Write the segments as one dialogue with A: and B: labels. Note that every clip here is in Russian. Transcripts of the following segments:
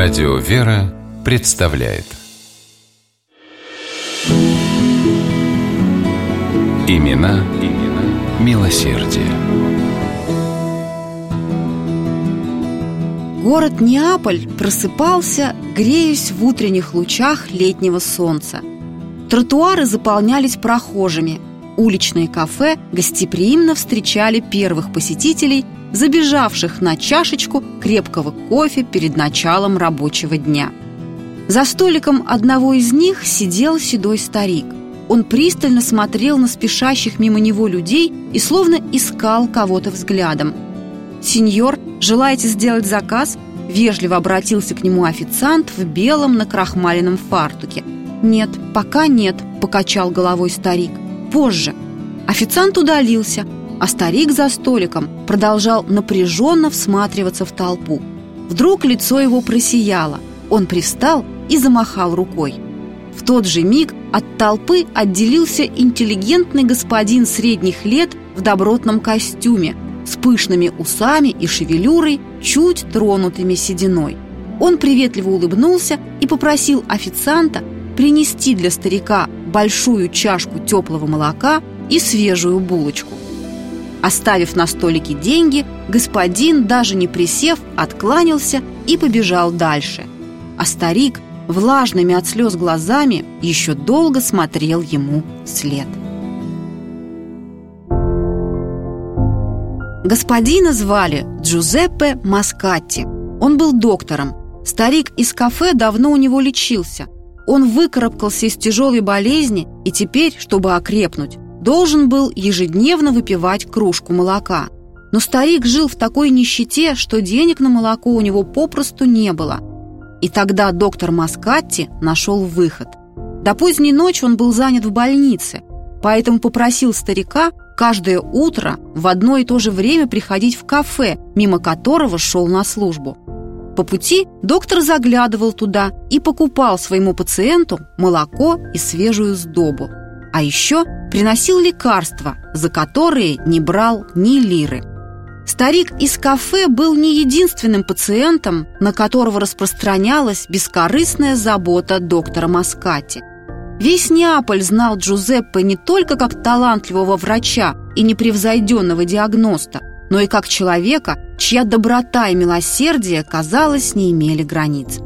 A: Радио «Вера» представляет Имена, имена милосердие.
B: Город Неаполь просыпался, греясь в утренних лучах летнего солнца. Тротуары заполнялись прохожими. Уличные кафе гостеприимно встречали первых посетителей – забежавших на чашечку крепкого кофе перед началом рабочего дня. За столиком одного из них сидел седой старик. Он пристально смотрел на спешащих мимо него людей и словно искал кого-то взглядом. «Сеньор, желаете сделать заказ?» Вежливо обратился к нему официант в белом накрахмаленном фартуке. «Нет, пока нет», – покачал головой старик. «Позже». Официант удалился – а старик за столиком продолжал напряженно всматриваться в толпу. Вдруг лицо его просияло. Он привстал и замахал рукой. В тот же миг от толпы отделился интеллигентный господин средних лет в добротном костюме с пышными усами и шевелюрой, чуть тронутыми сединой. Он приветливо улыбнулся и попросил официанта принести для старика большую чашку теплого молока и свежую булочку. Оставив на столике деньги, господин, даже не присев, откланялся и побежал дальше. А старик, влажными от слез глазами, еще долго смотрел ему вслед. Господина звали Джузеппе Маскатти. Он был доктором. Старик из кафе давно у него лечился. Он выкарабкался из тяжелой болезни и теперь, чтобы окрепнуть, должен был ежедневно выпивать кружку молока. Но старик жил в такой нищете, что денег на молоко у него попросту не было. И тогда доктор Маскатти нашел выход. До поздней ночи он был занят в больнице, поэтому попросил старика каждое утро в одно и то же время приходить в кафе, мимо которого шел на службу. По пути доктор заглядывал туда и покупал своему пациенту молоко и свежую сдобу. А еще приносил лекарства, за которые не брал ни лиры. Старик из кафе был не единственным пациентом, на которого распространялась бескорыстная забота доктора Маскати. Весь Неаполь знал Джузеппе не только как талантливого врача и непревзойденного диагноста, но и как человека, чья доброта и милосердие, казалось, не имели границ.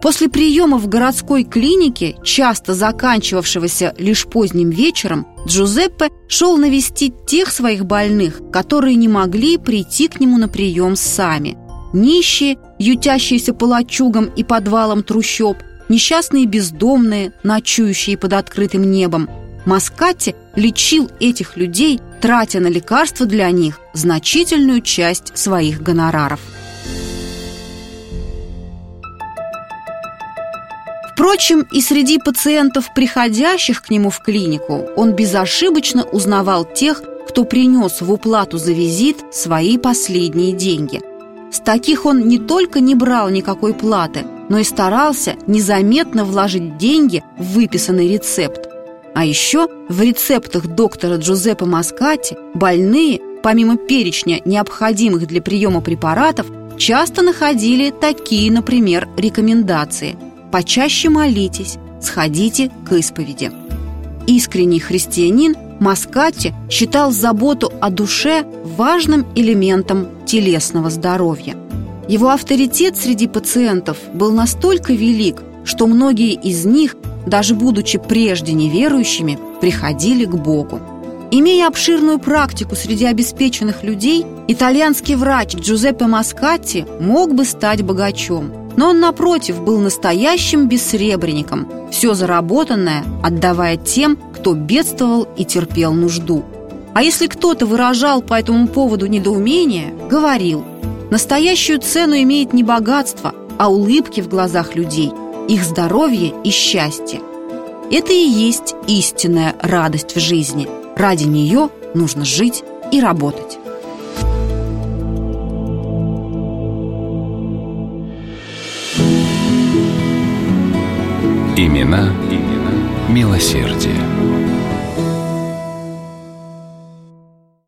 B: После приема в городской клинике, часто заканчивавшегося лишь поздним вечером, Джузеппе шел навестить тех своих больных, которые не могли прийти к нему на прием сами. Нищие, ютящиеся по лачугам и подвалам трущоб, несчастные бездомные, ночующие под открытым небом. Маскати лечил этих людей, тратя на лекарства для них значительную часть своих гонораров. Впрочем, и среди пациентов, приходящих к нему в клинику, он безошибочно узнавал тех, кто принес в уплату за визит свои последние деньги. С таких он не только не брал никакой платы, но и старался незаметно вложить деньги в выписанный рецепт. А еще в рецептах доктора Джузеппе Маскати больные, помимо перечня необходимых для приема препаратов, часто находили такие, например, рекомендации – почаще молитесь, сходите к исповеди. Искренний христианин Маскати считал заботу о душе важным элементом телесного здоровья. Его авторитет среди пациентов был настолько велик, что многие из них, даже будучи прежде неверующими, приходили к Богу. Имея обширную практику среди обеспеченных людей, итальянский врач Джузеппе Маскатти мог бы стать богачом – но он, напротив, был настоящим бессребренником, все заработанное отдавая тем, кто бедствовал и терпел нужду. А если кто-то выражал по этому поводу недоумение, говорил, настоящую цену имеет не богатство, а улыбки в глазах людей, их здоровье и счастье. Это и есть истинная радость в жизни. Ради нее нужно жить и работать.
A: Имена, имена милосердие.